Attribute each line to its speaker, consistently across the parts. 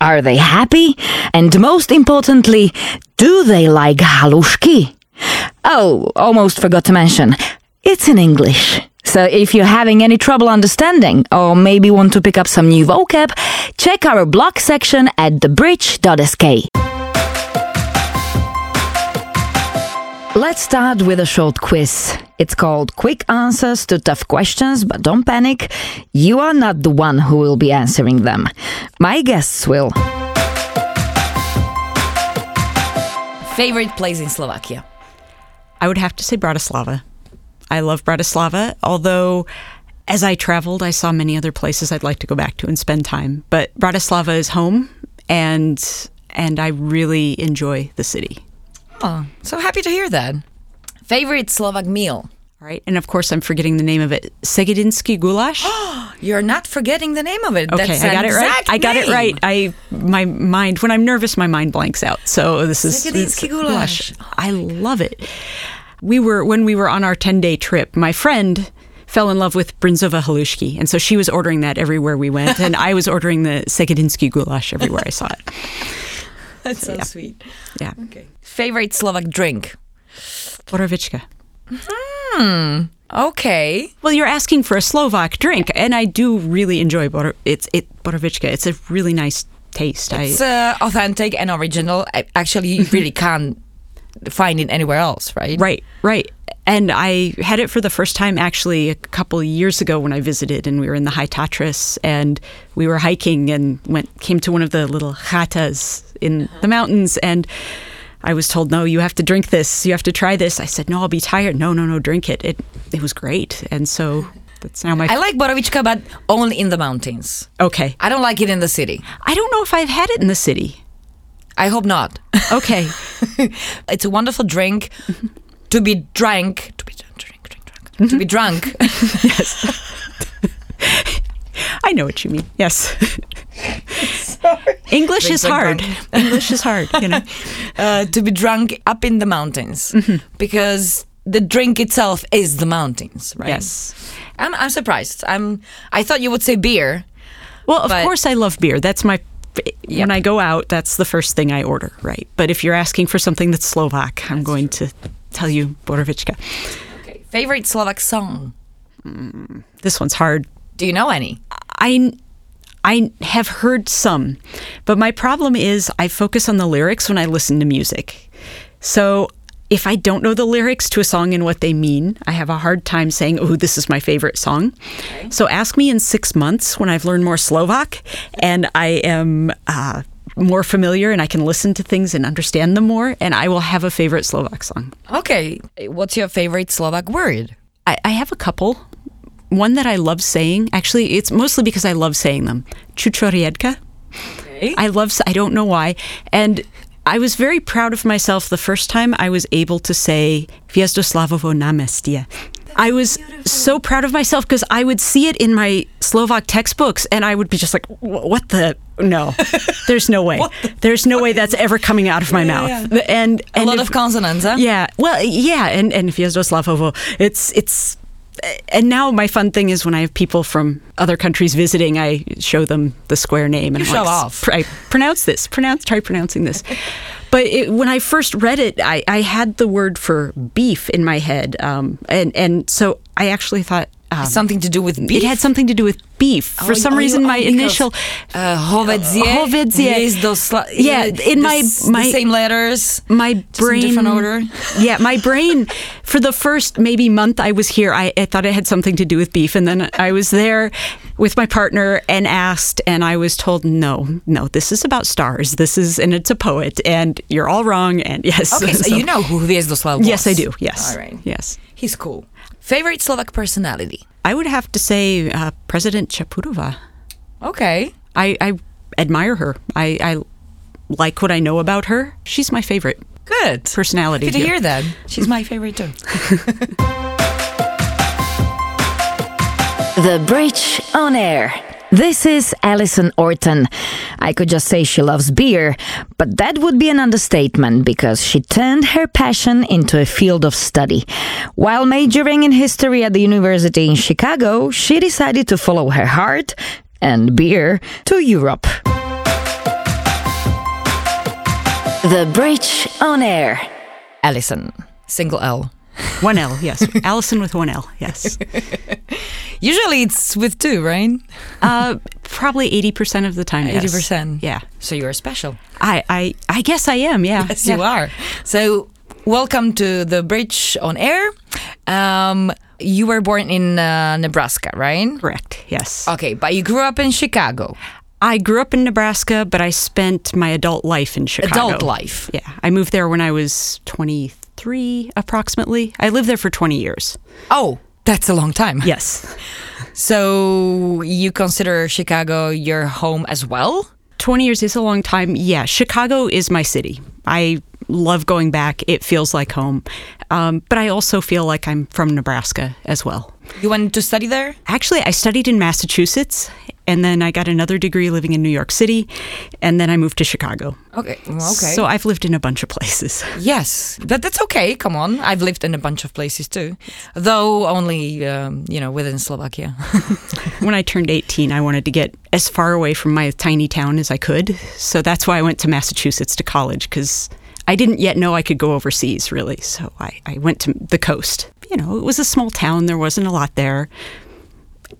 Speaker 1: Are they happy? And most importantly, do they like halushki? Oh, almost forgot to mention, it's in English. So if you're having any trouble understanding or maybe want to pick up some new vocab, check our blog section at thebridge.sk. Let's start with a short quiz. It's called Quick Answers to Tough Questions, but don't panic. You are not the one who will be answering them. My guests will. Favorite place in Slovakia?
Speaker 2: I would have to say Bratislava. I love Bratislava, although as I traveled, I saw many other places I'd like to go back to and spend time. But Bratislava is home, and and I really enjoy the city.
Speaker 1: Oh, so happy to hear that. Favorite Slovak meal?
Speaker 2: All right, and of course, I'm forgetting the name of it. Segedinsky goulash.
Speaker 1: Oh, you're not forgetting the name of it.
Speaker 2: Okay,
Speaker 1: That's
Speaker 2: I got it right. I got it right. I my mind when I'm nervous, my mind blanks out. So this is
Speaker 1: Segedinsky goulash.
Speaker 2: I love it. We were when we were on our 10 day trip. My friend fell in love with Brinzova halushki, and so she was ordering that everywhere we went, and I was ordering the Segedinsky goulash everywhere I saw it.
Speaker 1: That's so sweet.
Speaker 2: Yeah,
Speaker 1: Okay. Favorite Slovak drink?
Speaker 2: Borovička. Hmm.
Speaker 1: Okay.
Speaker 2: Well, you're asking for a Slovak drink, and I do really enjoy Bor- it's it Borovička. It's a really nice taste.
Speaker 1: It's
Speaker 2: I,
Speaker 1: uh, authentic and original. I- Actually, you really can't find it anywhere else, right?
Speaker 2: Right, right. And I had it for the first time actually a couple of years ago when I visited, and we were in the High Tatras, and we were hiking and went came to one of the little chatas in the uh-huh. mountains, and I was told, "No, you have to drink this. You have to try this." I said, "No, I'll be tired." No, no, no, drink it. It it was great, and so that's now my
Speaker 1: I like Borovička, but only in the mountains.
Speaker 2: okay.
Speaker 1: I don't like it in the city.
Speaker 2: I don't know if I've had it in the city.
Speaker 1: I hope not.
Speaker 2: Okay,
Speaker 1: it's a wonderful drink mm-hmm. To be drank. To be drink, drink, drunk. To be drunk. Yes.
Speaker 2: I know what you mean. Yes. English
Speaker 1: Drink,
Speaker 2: is hard.
Speaker 1: drunk.
Speaker 2: English is hard. You know.
Speaker 1: uh, to be drunk up in the mountains because the drink itself is the mountains, right?
Speaker 2: Yes.
Speaker 1: I'm, I'm surprised. I'm. I thought you would say beer.
Speaker 2: Well, of
Speaker 1: But-
Speaker 2: course, I love beer. That's my. When I go out, that's the first thing I order, right? But if you're asking for something that's Slovak, I'm going to tell you Borovička.
Speaker 1: Okay. Favorite Slovak song?
Speaker 2: This one's hard.
Speaker 1: Do you know any?
Speaker 2: I I have heard some, but my problem is I focus on the lyrics when I listen to music. So if I don't know the lyrics to a song and what they mean, I have a hard time saying, "Oh, this is my favorite song." So ask me in six months when I've learned more Slovak and I am. Uh, more familiar and I can listen to things and understand them more, and I will have a favorite Slovak song.
Speaker 1: Okay. What's your favorite Slovak word?
Speaker 2: I, I have a couple. One that I love saying, actually, it's mostly because I love saying them. Chuchoriedka.
Speaker 1: Okay.
Speaker 2: I love, I don't know why. And I was very proud of myself the first time I was able to say Hviezdoslavovo námestie. I was so proud of myself because I would see it in my Slovak textbooks and I would be just like, what the? No, there's no way. There's no way that's ever coming out of my mouth. And,
Speaker 1: A lot
Speaker 2: if-
Speaker 1: of consonants, huh?
Speaker 2: yeah. Well, yeah, and and Hviezdoslavovo, it's it's and now my fun thing is when I have people from other countries visiting, I show them the square name and
Speaker 1: You
Speaker 2: I'm
Speaker 1: show
Speaker 2: like,
Speaker 1: off.
Speaker 2: "Pr- I pronounce this. Pronounce. Try pronouncing this. But it, when I first read it, I, I had the word for beef in my head, um, and and so I actually thought um,
Speaker 1: Something to do with beef.
Speaker 2: it had something to do with beef. For
Speaker 1: Oh,
Speaker 2: some
Speaker 1: oh,
Speaker 2: reason,
Speaker 1: oh,
Speaker 2: my initial
Speaker 1: uh, hovedzie,
Speaker 2: hovedzie.
Speaker 1: hviezdosla-
Speaker 2: Yeah, in my- my-
Speaker 1: same letters.
Speaker 2: my brain
Speaker 1: different order.
Speaker 2: yeah my brain for the first maybe month i was here I, I thought it had something to do with beef and then i was there with my partner and asked and i was told no no this is about stars this is and it's a poet and you're all wrong and yes
Speaker 1: Okay, so, you know who Hviezdoslav was.
Speaker 2: yes i do yes
Speaker 1: All right.
Speaker 2: yes
Speaker 1: He's cool. Favorite Slovak personality?
Speaker 2: i would have to say uh, president Čaputová
Speaker 1: Okay.
Speaker 2: I, I admire her I, I like what i know about her she's my favorite
Speaker 1: Good.
Speaker 2: personality.
Speaker 1: Good to
Speaker 2: here.
Speaker 1: hear that. She's my favorite too. the Bridge on Air. This is Alison Orton. I could just say she loves beer, but that would be an understatement because she turned her passion into a field of study. While majoring in history at the University in Chicago, she decided to follow her heart and beer to Europe. The Bridge on Air. Alison, single L.
Speaker 2: One L, yes. Alison with one L, yes.
Speaker 1: Usually it's with two, right?
Speaker 2: Uh, probably eighty percent of the time. yes.
Speaker 1: 80%.
Speaker 2: Yeah.
Speaker 1: So you're special.
Speaker 2: I, I, I guess I am. Yeah.
Speaker 1: Yes,
Speaker 2: yeah.
Speaker 1: you are. So welcome to the Bridge on Air. Um, you were born in uh, Nebraska, right?
Speaker 2: Correct. Yes.
Speaker 1: Okay, but you grew up in Chicago.
Speaker 2: I grew up in Nebraska, but I spent my adult life in Chicago.
Speaker 1: Adult life.
Speaker 2: Yeah. I moved there when I was 23 approximately. I lived there for 20 years.
Speaker 1: Oh, that's a long time.
Speaker 2: Yes.
Speaker 1: So you consider Chicago your home as well?
Speaker 2: 20 years is a long time. Yeah. Chicago is my city. I love going back. It feels like home. Um, but I also feel like I'm from Nebraska as well.
Speaker 1: You went to study there?
Speaker 2: Actually, I studied in Massachusetts and then I got another degree living in New York City and then I moved to Chicago.
Speaker 1: Okay. well, Okay.
Speaker 2: So I've lived in a bunch of places.
Speaker 1: Yes, that, that's okay. Come on, I've lived in a bunch of places too, though only um, you know within Slovakia.
Speaker 2: when I turned 18, I wanted to get as far away from my tiny town as I could. So that's why I went to Massachusetts to college because I didn't yet know I could go overseas, really. So I, I went to the coast. You know, it was a small town, there wasn't a lot there.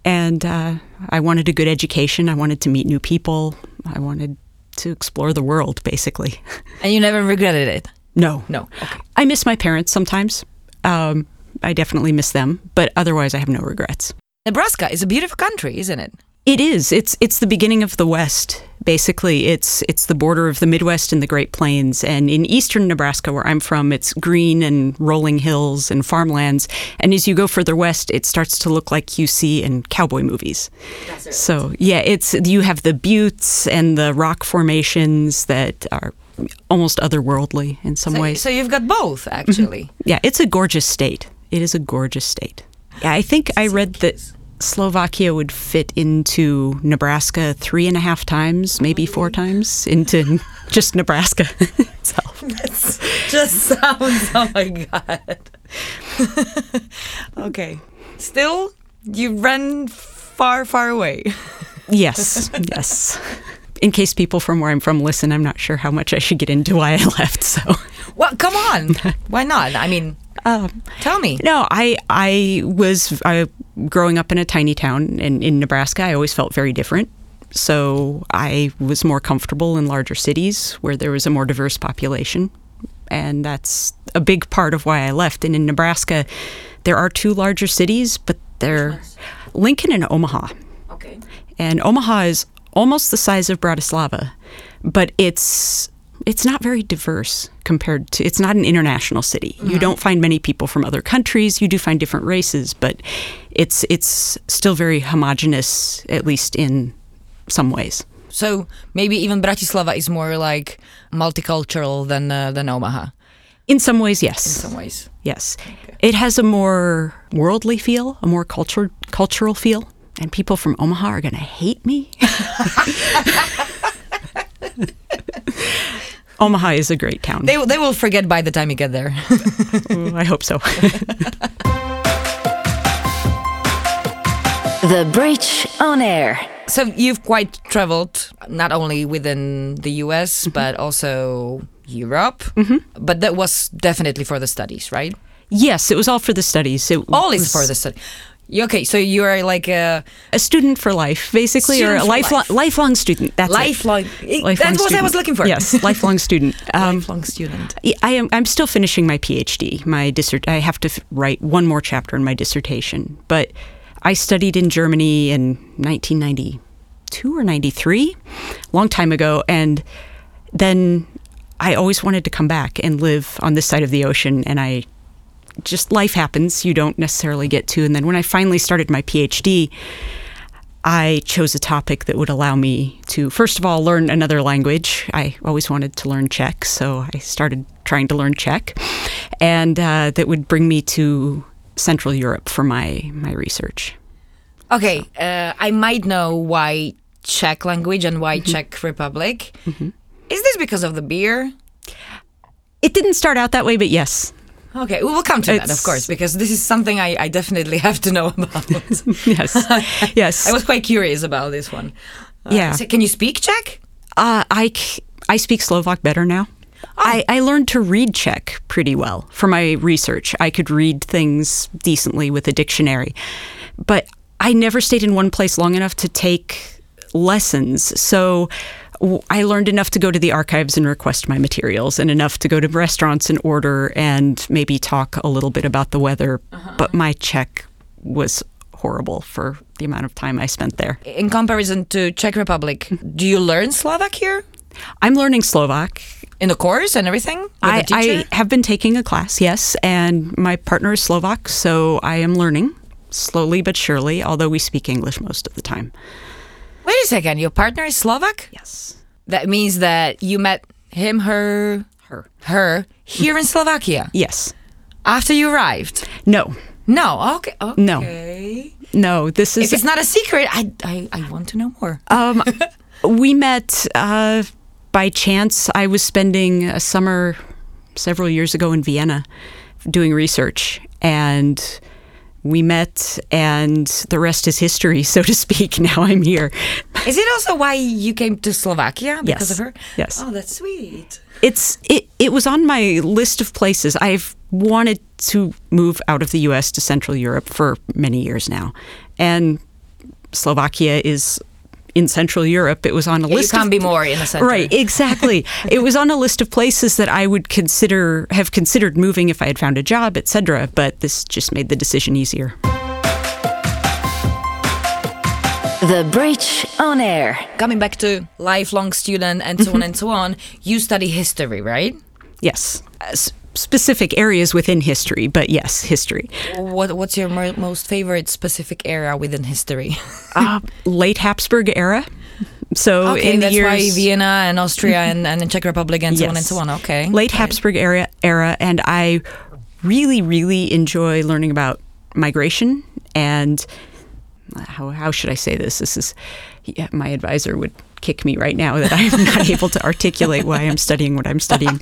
Speaker 2: And uh, I wanted a good education. I wanted to meet new people. I wanted to explore the world, basically.
Speaker 1: and you never regretted it.
Speaker 2: No.
Speaker 1: No. Okay.
Speaker 2: I miss my parents sometimes. Um, I definitely miss them, but otherwise, I have no regrets.
Speaker 1: Nebraska is a beautiful country, isn't it?
Speaker 2: It is. It's it's the beginning of the West. Basically, it's it's the border of the Midwest and the Great Plains. And in eastern Nebraska, where I'm from, it's green and rolling hills and farmlands. And as you go further west, it starts to look like you see in cowboy movies. So yeah, it's you have the buttes and the rock formations that are almost otherworldly in some
Speaker 1: So,
Speaker 2: ways.
Speaker 1: so you've got both mm-hmm. actually.
Speaker 2: Yeah, it's a gorgeous state. It is a gorgeous state. Yeah, I think I read that Slovakia would fit into Nebraska three and a half times, maybe four times into just Nebraska itself.
Speaker 1: That's just sounds. Oh my god. okay. Still, you run far, far away.
Speaker 2: Yes, yes. In case people from where I'm from listen, I'm not sure how much I should get into why I left. So,
Speaker 1: Well, come on. Why not? I mean,
Speaker 2: um,
Speaker 1: tell me.
Speaker 2: No, I I was I, growing up in a tiny town in, in Nebraska. I always felt very different. So I was more comfortable in larger cities where there was a more diverse population. And that's a big part of why I left. And in Nebraska, there are two larger cities, but they're Lincoln and Omaha.
Speaker 1: Okay.
Speaker 2: And Omaha is almost the size of Bratislava, but it's it's not very diverse compared to it's not an international city. You don't find many people from other countries. You do find different races, but it's it's still very homogenous at least in some ways.
Speaker 1: So maybe even Bratislava is more like multicultural than uh, than Omaha
Speaker 2: In some ways, yes.
Speaker 1: in some ways.
Speaker 2: Yes. It has a more worldly feel, a more culture, cultural feel, and people from Omaha are going to hate me. Omaha is a great town.
Speaker 1: They they will forget by the time you get there.
Speaker 2: Ooh, I hope so.
Speaker 1: The Bridge on Air. So you've quite traveled not only within the US mm-hmm. but also Europe. Mm-hmm. But that was definitely for the studies, right?
Speaker 2: yes, it was all for the studies. It
Speaker 1: All is for the study. Okay, so you are like a
Speaker 2: a student for life, basically, or a lifelong
Speaker 1: life.
Speaker 2: lifelong student. That's it.
Speaker 1: lifelong.
Speaker 2: Lifelong
Speaker 1: That's what I was looking for.
Speaker 2: Yes, lifelong student. Um,
Speaker 1: lifelong student.
Speaker 2: I am. I'm still finishing my PhD. My dissert. I have to f- write one more chapter in my dissertation. But I studied in Germany in 1992 or 93, long time ago, and then I always wanted to come back and live on this side of the ocean, and I just life happens. You don't necessarily get to. And then when I finally started my PhD, I chose a topic that would allow me to, first of all, learn another language. I always wanted to learn Czech, so I started trying to learn Czech, and uh, that would bring me to Central Europe for my my research.
Speaker 1: Okay, uh, I might know why Czech language and why Czech Republic. Is this because of the beer?
Speaker 2: It didn't start out that way, but yes,
Speaker 1: Okay, we will come to that, of course, because this is something I, I definitely have to know about.
Speaker 2: yes, yes.
Speaker 1: I was quite curious about this one. Uh,
Speaker 2: Yeah.
Speaker 1: so can you speak Czech?
Speaker 2: Uh, I, I speak Slovak better now. I, I learned to read Czech pretty well for my research. I could read things decently with a dictionary, but I never stayed in one place long enough to take lessons. So I learned enough to go to the archives and request my materials, and enough to go to restaurants and order and maybe talk a little bit about the weather. Uh-huh. But my Czech was horrible for the amount of time I spent there.
Speaker 1: In comparison to Czech Republic, hmm. do you learn Slovak here
Speaker 2: I'm learning Slovak.
Speaker 1: in the course and everything?
Speaker 2: I? I have been taking a class, yes, and my partner is Slovak, so I am learning slowly but surely, although we speak English most of the time.
Speaker 1: Wait a second, your partner is Slovak?
Speaker 2: Yes.
Speaker 1: That means that you met him, her,
Speaker 2: Her.
Speaker 1: her here in Slovakia
Speaker 2: Yes.
Speaker 1: after you arrived.
Speaker 2: No.
Speaker 1: No, okay, okay.
Speaker 2: No. No, this is
Speaker 1: If it's not a secret, I, I, I want to know more.
Speaker 2: Um, we met uh, by chance. I was spending a summer several years ago in Vienna doing research, and we met, and the rest is history, so to speak. Now I'm here.
Speaker 1: Is it also why you came to Slovakia because
Speaker 2: Yes.
Speaker 1: of her?
Speaker 2: Yes.
Speaker 1: Oh, that's sweet.
Speaker 2: It's it. It was on my list of places I've wanted to move out of the U.S. to Central Europe for many years now, and Slovakia is in Central Europe. It was on a
Speaker 1: You
Speaker 2: list.
Speaker 1: can't
Speaker 2: of,
Speaker 1: be more in the center.
Speaker 2: Right, exactly. it was on a list of places that I would consider have considered moving if I had found a job, etc. But this just made the decision easier.
Speaker 1: The Bridge on Air. Coming back to lifelong student and so on and so on, you study history, right?
Speaker 2: Yes, Uh, s- specific areas within history, but yes, history.
Speaker 1: What What's your mo- most favorite specific area within history?
Speaker 2: Uh, late Habsburg era. So
Speaker 1: okay,
Speaker 2: in the
Speaker 1: that's
Speaker 2: years,
Speaker 1: why Vienna and Austria and, and the Czech Republic and so on and so on. Okay.
Speaker 2: Late Habsburg era, era, and I really, really enjoy learning about migration and how how should I say this? This is yeah, my advisor would kick me right now that I'm not able to articulate why I'm studying what I'm studying.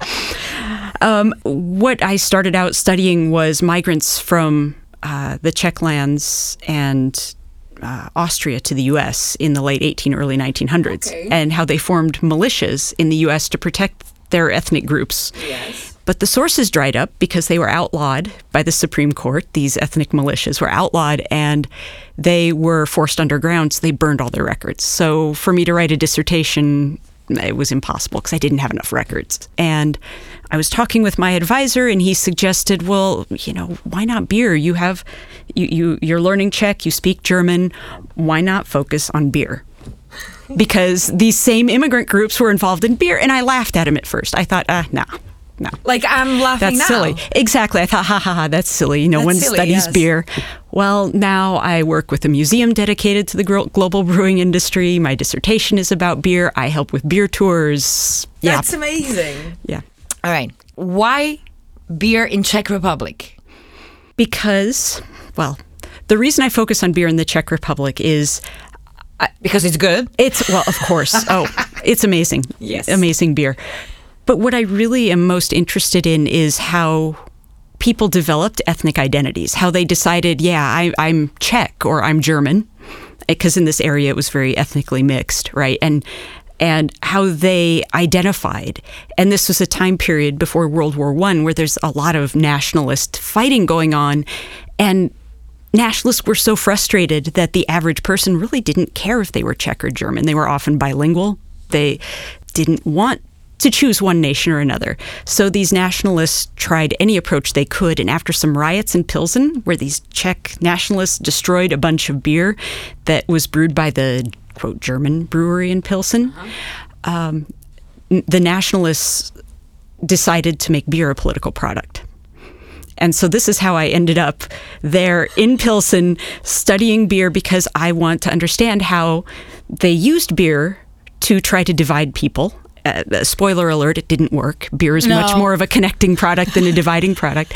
Speaker 2: Um, what I started out studying was migrants from uh, the Czech lands and uh, Austria to the U.S. in the late 18, early 1900s,
Speaker 1: Okay.
Speaker 2: and how they formed militias in the U.S. to protect their ethnic groups.
Speaker 1: Yes.
Speaker 2: But the sources dried up because they were outlawed by the Supreme Court. These ethnic militias were outlawed and they were forced underground, so they burned all their records. So for me to write a dissertation, it was impossible because I didn't have enough records. And I was talking with my advisor and he suggested, well, you know, why not beer? You have you, you you're learning Czech, you speak German, why not focus on beer? because these same immigrant groups were involved in beer and I laughed at him at first. I thought, uh, no. No.
Speaker 1: Like I'm laughing
Speaker 2: That's
Speaker 1: now.
Speaker 2: silly. Exactly. I thought, ha ha ha, that's silly. No
Speaker 1: That's
Speaker 2: one
Speaker 1: silly,
Speaker 2: studies
Speaker 1: yes.
Speaker 2: beer. Well, now I work with a museum dedicated to the global brewing industry. My dissertation is about beer. I help with beer tours. Yeah.
Speaker 1: That's amazing.
Speaker 2: yeah.
Speaker 1: All right. Why beer in Czech Republic?
Speaker 2: Because, well, the reason I focus on beer in the Czech Republic is
Speaker 1: Because it's good.
Speaker 2: It's well, of course. Oh, it's amazing.
Speaker 1: Yes.
Speaker 2: amazing beer. But what I really am most interested in is how people developed ethnic identities. How they decided, yeah, I, I'm Czech or I'm German, because in this area it was very ethnically mixed, right? And and how they identified. And this was a time period before World War One where there's a lot of nationalist fighting going on, and nationalists were so frustrated that the average person really didn't care if they were Czech or German. They were often bilingual. They didn't want to choose one nation or another. So these nationalists tried any approach they could. And after some riots in Pilsen, where these Czech nationalists destroyed a bunch of beer that was brewed by the quote German brewery in Pilsen, um, n- the nationalists decided to make beer a political product. And so this is how I ended up there in Pilsen studying beer because I want to understand how they used beer to try to divide people uh, spoiler alert, it didn't work. Beer is much more of a connecting product than a dividing product.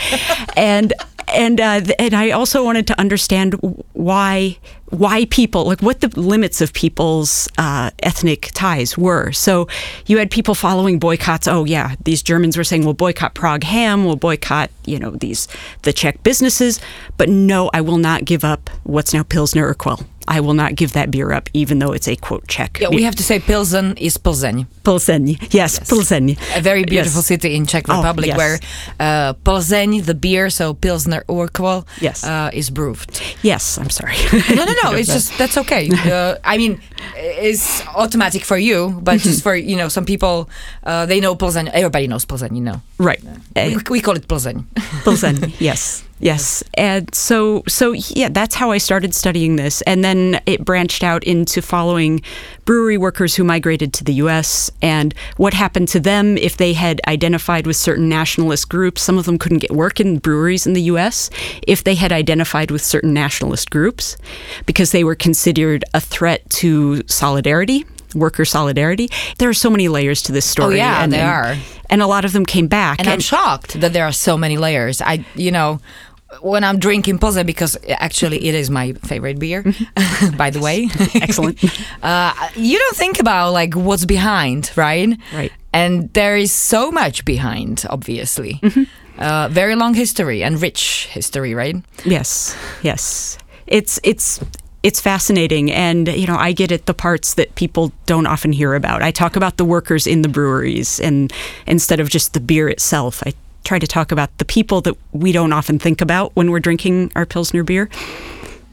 Speaker 2: And and uh, and I also wanted to understand why why people like what the limits of people's uh, ethnic ties were. So you had people following boycotts. Oh yeah, these Germans were saying we'll boycott Prague ham, we'll boycott you know these the Czech businesses, but no, I will not give up what's now Pilsner Urquell. I will not give that beer up, even though it's a quote Czech.
Speaker 1: Yeah, we have to say Pilsen is Plzeň.
Speaker 2: Plzeň. Yes, Plzeň.
Speaker 1: A very beautiful
Speaker 2: Yes.
Speaker 1: city in Czech
Speaker 2: Oh,
Speaker 1: Republic
Speaker 2: yes.
Speaker 1: where uh, Plzeň, the beer, so Pilsner Urquell,
Speaker 2: Yes.
Speaker 1: uh, is brewed.
Speaker 2: Yes, I'm sorry.
Speaker 1: No, no, no. It's just that's okay. Uh, I mean, it's automatic for you, but just for you know, some people uh, they know Plzeň. Everybody knows Plzeň, you know.
Speaker 2: right.
Speaker 1: We,
Speaker 2: Uh,
Speaker 1: we call it Plzeň.
Speaker 2: Pilsen. yes. Yes. And so so yeah, that's how I started studying this and then it branched out into following brewery workers who migrated to the US and what happened to them if they had identified with certain nationalist groups. Some of them couldn't get work in breweries in the US if they had identified with certain nationalist groups because they were considered a threat to solidarity. Worker solidarity. There are so many layers to this story.
Speaker 1: Oh, yeah,
Speaker 2: and,
Speaker 1: there
Speaker 2: and-
Speaker 1: are.
Speaker 2: And a lot of them came back.
Speaker 1: and I'm shocked that there are so many layers. I, you know, when I'm drinking Pilsen, because actually it is my favorite beer, by the way.
Speaker 2: Excellent.
Speaker 1: uh, you don't think about like what's behind, right?
Speaker 2: Right.
Speaker 1: And there is so much behind, obviously. Uh, very long history and rich history, right?
Speaker 2: Yes, yes. It's it's it's fascinating, and you know I get at the parts that people don't often hear about. I talk about the workers in the breweries, and instead of just the beer itself, I try to talk about the people that we don't often think about when we're drinking our pilsner beer.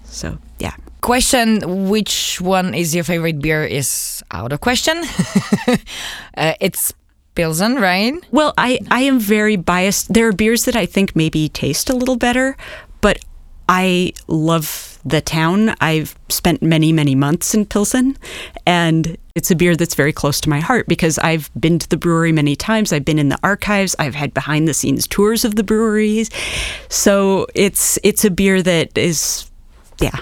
Speaker 2: So yeah.
Speaker 1: Question which one is your favorite beer is out of question. uh, it's Pilsen, right?
Speaker 2: Well, I, I am very biased. There are beers that I think maybe taste a little better, but I love the town. I've spent many, many months in Pilsen, and it's a beer that's very close to my heart because I've been to the brewery many times. I've been in the archives. I've had behind the scenes tours of the breweries. So it's it's a beer that is yeah.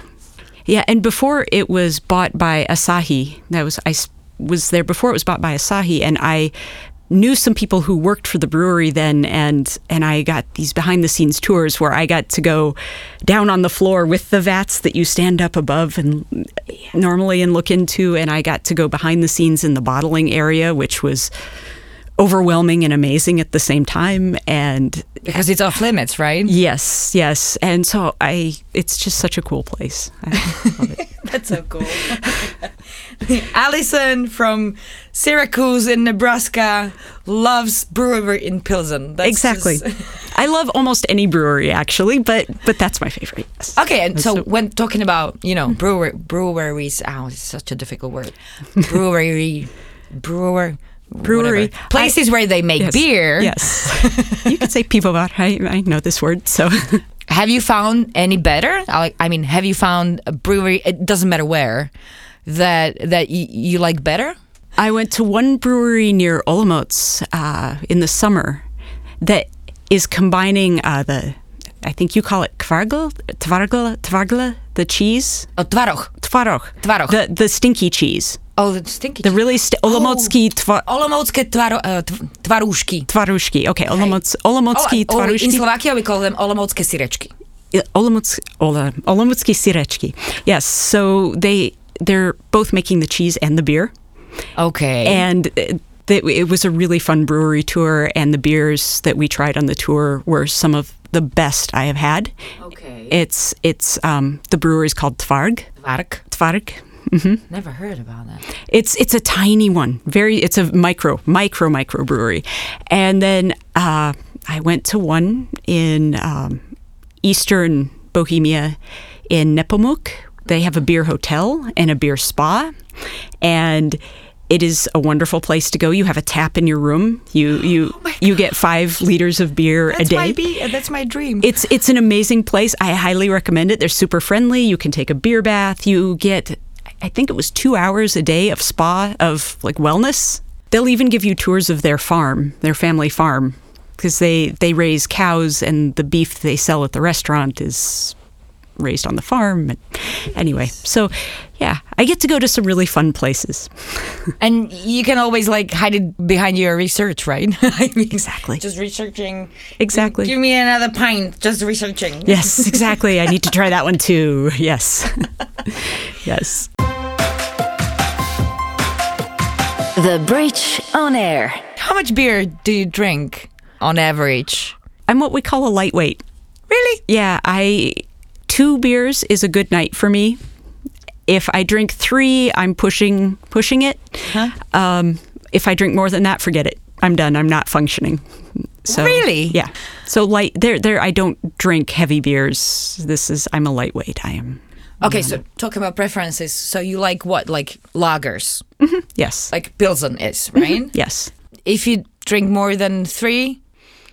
Speaker 2: Yeah, and before it was bought by Asahi, that was I was there before it was bought by Asahi, and I knew some people who worked for the brewery then, and and I got these behind the scenes tours where I got to go down on the floor with the vats that you stand up above and normally and look into, and I got to go behind the scenes in the bottling area, which was overwhelming and amazing at the same time, and
Speaker 1: Because it's off limits, right?
Speaker 2: Yes, yes. And so I it's just such a cool place. I love it.
Speaker 1: That's so cool. Alison from Syracuse in Nebraska loves brewery in Pilsen. That's
Speaker 2: exactly.
Speaker 1: just-
Speaker 2: I love almost any brewery actually, but but that's my favorite. Yes.
Speaker 1: Okay, and so
Speaker 2: so-
Speaker 1: when talking about you know brewer breweries, oh, it's such a difficult word. Brewery, brewer,
Speaker 2: Brewery.
Speaker 1: whatever. places where they make
Speaker 2: Yes.
Speaker 1: beer.
Speaker 2: Yes. you could say pivovar. I, I know this word. So
Speaker 1: Have you found any better? I I mean, have you found a brewery? It doesn't matter where that that y- you like better.
Speaker 2: I went to one brewery near Olomouc uh, in the summer that is combining uh, the I think you call it kvargl, tvargl, tvargla, the cheese.
Speaker 1: Oh, twaroch.
Speaker 2: Twaroch.
Speaker 1: Twaroch.
Speaker 2: The the stinky cheese.
Speaker 1: Oh, the stinky.
Speaker 2: The really st- Olomoucki twa-
Speaker 1: Olomoucké twaro, uh, tw- tvarůžky.
Speaker 2: Twarushki. Okay, Olomouc, Olomoucký
Speaker 1: Oh, or in. Slovakia we call them Olomoucké syrečky.
Speaker 2: Olomouc, Ola, Olomoucký syrečky. Yes, so they they're both making the cheese and the beer,
Speaker 1: Okay.
Speaker 2: and it it was a really fun brewery tour. And the beers that we tried on the tour were some of the best I have had.
Speaker 1: okay.
Speaker 2: It's it's um the brewery is called Tvarg.
Speaker 1: Tvark.
Speaker 2: Tvarg.
Speaker 1: Never heard about that.
Speaker 2: It's it's a tiny one. Very it's a micro micro micro brewery, and then uh, I went to one in um, eastern Bohemia in Nepomuk. They have a beer hotel and a beer spa, and it is a wonderful place to go. You have a tap in your room. You you you get five liters of beer
Speaker 1: That's
Speaker 2: a day.
Speaker 1: my be- uh, that's my dream.
Speaker 2: It's it's an amazing place. I highly recommend it. They're super friendly. You can take a beer bath. You get I think it was 2 hours a day of spa of like wellness. They'll even give you tours of their farm, their family farm because they they raise cows and the beef they sell at the restaurant is raised on the farm. And anyway, so yeah, I get to go to some really fun places.
Speaker 1: And you can always like hide it behind your research, right? I mean,
Speaker 2: Exactly.
Speaker 1: Just researching.
Speaker 2: Exactly.
Speaker 1: Give me another pint. Just researching.
Speaker 2: Yes, exactly. I need to try that one too. Yes. yes.
Speaker 1: The Bridge on Air. How much beer do you drink on average?
Speaker 2: I'm what we call a lightweight.
Speaker 1: Really?
Speaker 2: Yeah, I two beers is a good night for me. If I drink three, I'm pushing pushing it.
Speaker 1: Huh?
Speaker 2: Um, if I drink more than that, forget it. I'm done. I'm not functioning. So
Speaker 1: Really?
Speaker 2: yeah. So light there there I don't drink heavy beers. This is I'm a lightweight. I am
Speaker 1: Okay, so talking about preferences. So you like what? Like lagers,
Speaker 2: yes.
Speaker 1: like Pilsen is, right?
Speaker 2: yes.
Speaker 1: If you drink more than three,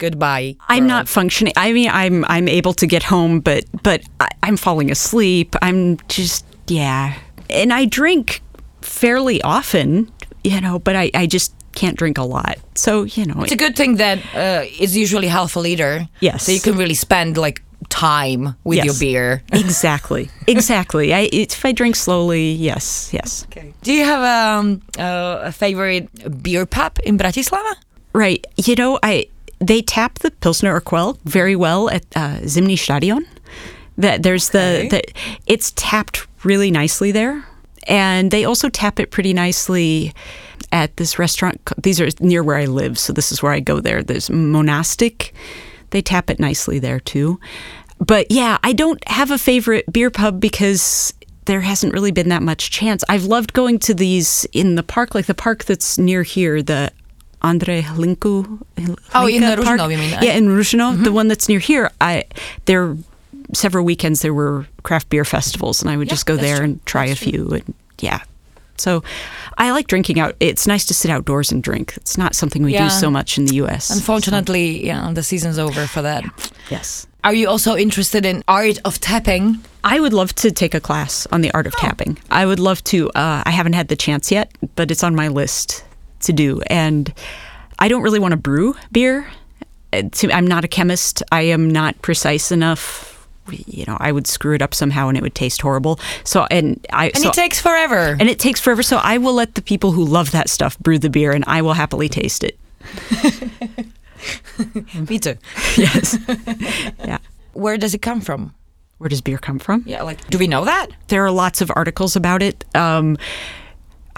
Speaker 1: goodbye.
Speaker 2: I'm not functioning. I mean, I'm I'm able to get home, but but I, I'm falling asleep. I'm just yeah, and I drink fairly often, you know, but I I just can't drink a lot. So you know,
Speaker 1: It's a good thing that uh, it's usually half a liter.
Speaker 2: Yes.
Speaker 1: So you can really spend like time with
Speaker 2: Yes.
Speaker 1: your beer.
Speaker 2: exactly, exactly. I if I drink slowly, yes, yes,
Speaker 1: Okay. Do you have um, uh, a favorite beer pub in Bratislava?
Speaker 2: right. You know, I they tap the Pilsner Urquell very well at uh, Zimny Stadion. That there's
Speaker 1: Okay.
Speaker 2: the, the it's tapped really nicely there, and they also tap it pretty nicely at this restaurant. These are near where I live, so this is where I go there. There's Monastic. They tap it nicely there too. But yeah, I don't have a favorite beer pub because there hasn't really been that much chance. I've loved going to these in the park, like the park that's near here, the Andre Hlinku.
Speaker 1: Oh, in the
Speaker 2: Park.
Speaker 1: You mean?
Speaker 2: Yeah, in Rushino, the one that's near here. I there several weekends there were craft beer festivals, and I would
Speaker 1: Yeah,
Speaker 2: just go there
Speaker 1: true.
Speaker 2: and try
Speaker 1: That's
Speaker 2: a few. And yeah, so I like drinking out. It's nice to sit outdoors and drink. It's not something we
Speaker 1: Yeah.
Speaker 2: do so much in the U.S.
Speaker 1: Unfortunately, yeah, the season's over for that.
Speaker 2: yes.
Speaker 1: Are you also interested in art of tapping?
Speaker 2: I would love to take a class on the art of tapping. I would love to. Uh, I haven't had the chance yet, but it's on my list to do. And I don't really want to brew beer. Uh, I'm not a chemist. I am not precise enough. You know, I would screw it up somehow, and it would taste horrible. So, and I
Speaker 1: And
Speaker 2: so,
Speaker 1: it takes forever.
Speaker 2: and it takes forever. So, I will let the people who love that stuff brew the beer, and I will happily taste it.
Speaker 1: Me too.
Speaker 2: Yes. yeah.
Speaker 1: Where does it come from?
Speaker 2: Where does beer come from?
Speaker 1: Yeah, like, do we know that?
Speaker 2: there are lots of articles about it. Um,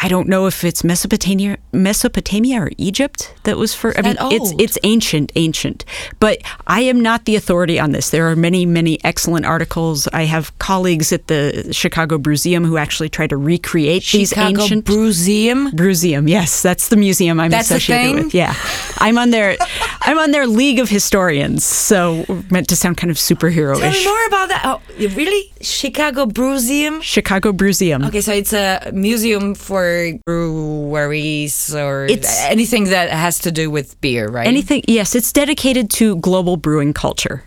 Speaker 2: I don't know if it's Mesopotamia, Mesopotamia or Egypt that was for. I mean, it's it's ancient, ancient. But I am not the authority on this. There are many, many excellent articles. I have colleagues at the Chicago Brewseum who actually try to recreate these
Speaker 1: Chicago
Speaker 2: ancient.
Speaker 1: Brewseum.
Speaker 2: Brewseum, yes, that's the museum I'm
Speaker 1: That's
Speaker 2: associated with. Yeah, I'm on their, I'm on their League of Historians. So meant to sound kind of
Speaker 1: Tell
Speaker 2: superhero-ish.
Speaker 1: me more about that. Oh, really? Chicago Brewseum?
Speaker 2: Chicago Brewseum.
Speaker 1: Okay, so it's a museum for breweries or
Speaker 2: It's-
Speaker 1: anything that has to do with beer, right?
Speaker 2: Anything, yes, it's dedicated to global brewing culture.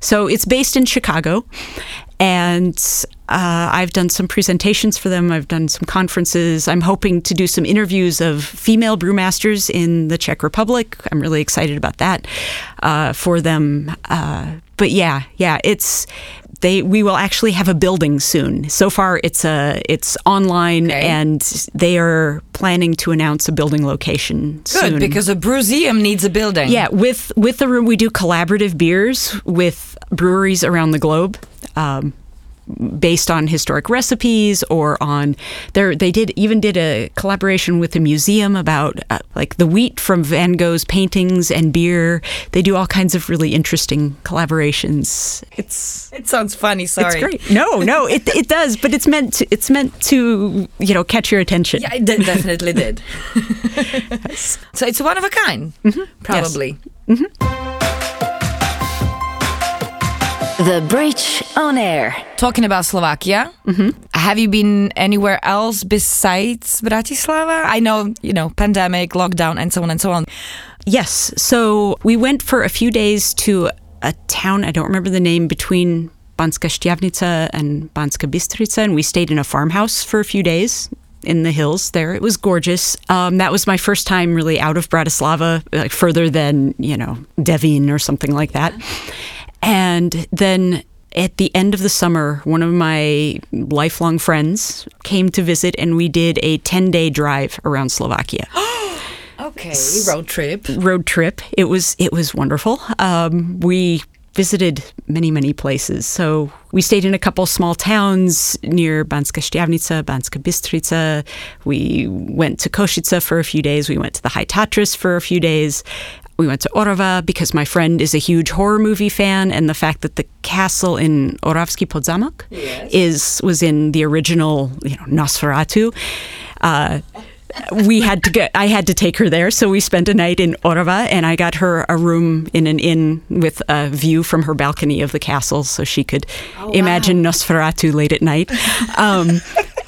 Speaker 2: So it's based in Chicago, and uh, I've done some presentations for them. I've done some conferences. I'm hoping to do some interviews of female brewmasters in the Czech Republic. I'm really excited about that uh, for them. Uh, but yeah, yeah, it's they. We will actually have a building soon. So far, it's a it's online,
Speaker 1: Okay.
Speaker 2: and they are planning to announce a building location
Speaker 1: Good,
Speaker 2: soon.
Speaker 1: because a brewseum needs a building.
Speaker 2: Yeah, with with the room we do collaborative beers with breweries around the globe. Um, based on historic recipes or on there they did even did a collaboration with a museum about uh, like the wheat from Van Gogh's paintings and beer. They do all kinds of really interesting collaborations. It's
Speaker 1: It sounds funny, sorry.
Speaker 2: it's great. No no it, it does but it's meant to it's meant to you know catch your attention.
Speaker 1: Yeah, it de- definitely did. so it's one of a kind, probably.
Speaker 3: The Bridge on Air.
Speaker 1: Talking about Slovakia, have you been anywhere else besides Bratislava? I know, you know, pandemic, lockdown, and so on and so on.
Speaker 2: Yes. So we went for a few days to a town, I don't remember the name, between Banska Štiavnica and Banska Bystrica, and we stayed in a farmhouse for a few days in the hills there. It was gorgeous. Um, that was my first time really out of Bratislava, like further than, you know, Devin or something like that. And then at the end of the summer, one of my lifelong friends came to visit, and we did a 10 day drive around Slovakia.
Speaker 1: Okay, road trip.
Speaker 2: road trip. It was it was wonderful. Um, we visited many many places. So we stayed in a couple small towns near Banska Štiavnica, Banska Bystrica. We went to Košice for a few days. We went to the High Tatras for a few days. We went to Orava because my friend is a huge horror movie fan, and the fact that the castle in Oravsky Podzamak is was in the original, you know, Nosferatu. Uh, we had to get I had to take her there so we spent a night in Orava and I got her a room in an inn with a view from her balcony of the castle so she could imagine Nosferatu late at night. Um,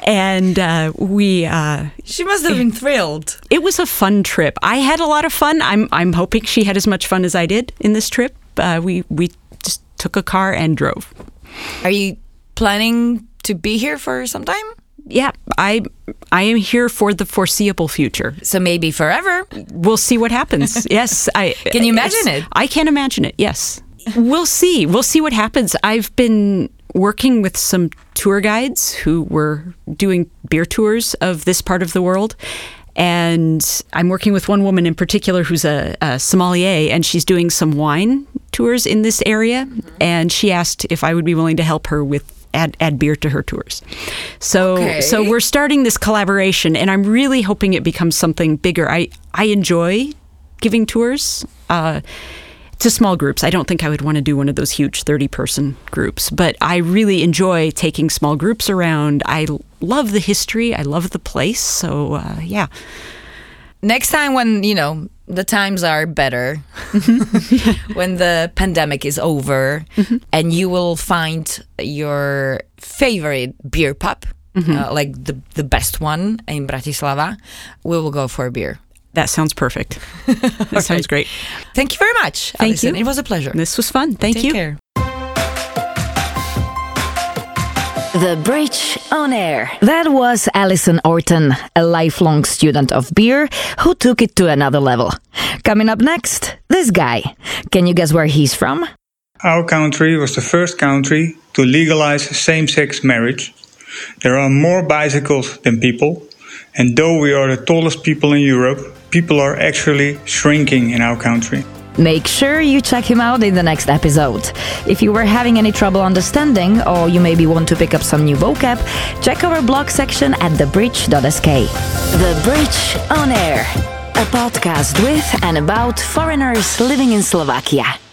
Speaker 2: and uh, we uh,
Speaker 1: She must have been thrilled.
Speaker 2: it was a fun trip I had a lot of fun I'm I'm hoping she had as much fun as I did in this trip uh, we we just took a car and drove
Speaker 1: Are you planning to be here for some time?
Speaker 2: yeah I I am here for the foreseeable future
Speaker 1: So maybe forever.
Speaker 2: we'll see what happens. yes, I
Speaker 1: Can you imagine it?
Speaker 2: I can imagine it. Yes, we'll see. We'll see what happens. I've been working with some tour guides who were doing beer tours of this part of the world. And I'm working with one woman in particular who's a, a sommelier, and she's doing some wine tours in this area. And she asked if I would be willing to help her with add add beer to her tours. So
Speaker 1: Okay.
Speaker 2: so we're starting this collaboration, and I'm really hoping it becomes something bigger. I I enjoy giving tours. Uh, to small groups. I don't think I would want to do one of those huge 30 person groups, but I really enjoy taking small groups around. I love the history, I love the place. So, uh, yeah.
Speaker 1: Next time when, you know, the times are better, when the pandemic is over and you will find your favorite beer pub, uh, like the, the best one in Bratislava, we will go for a beer.
Speaker 2: That sounds perfect. That sounds great.
Speaker 1: Thank you very much.
Speaker 2: Thank
Speaker 1: Alison.
Speaker 2: you.
Speaker 1: It was a pleasure.
Speaker 2: This was fun. Thank
Speaker 1: Take
Speaker 2: you.
Speaker 1: care.
Speaker 3: The Bridge on Air. That was Alison Orton, a lifelong student of beer who took it to another level. Coming up next, this guy. Can you guess where he's from?
Speaker 4: Our country was the first country to legalize same sex marriage. There are more bicycles than people, and though we are the tallest people in Europe, people are actually shrinking in our country.
Speaker 3: Make sure you check him out in the next episode. If you were having any trouble understanding, or you maybe want to pick up some new vocab, check our blog section at thebridge.sk. The Bridge on Air, a podcast with and about foreigners living in Slovakia.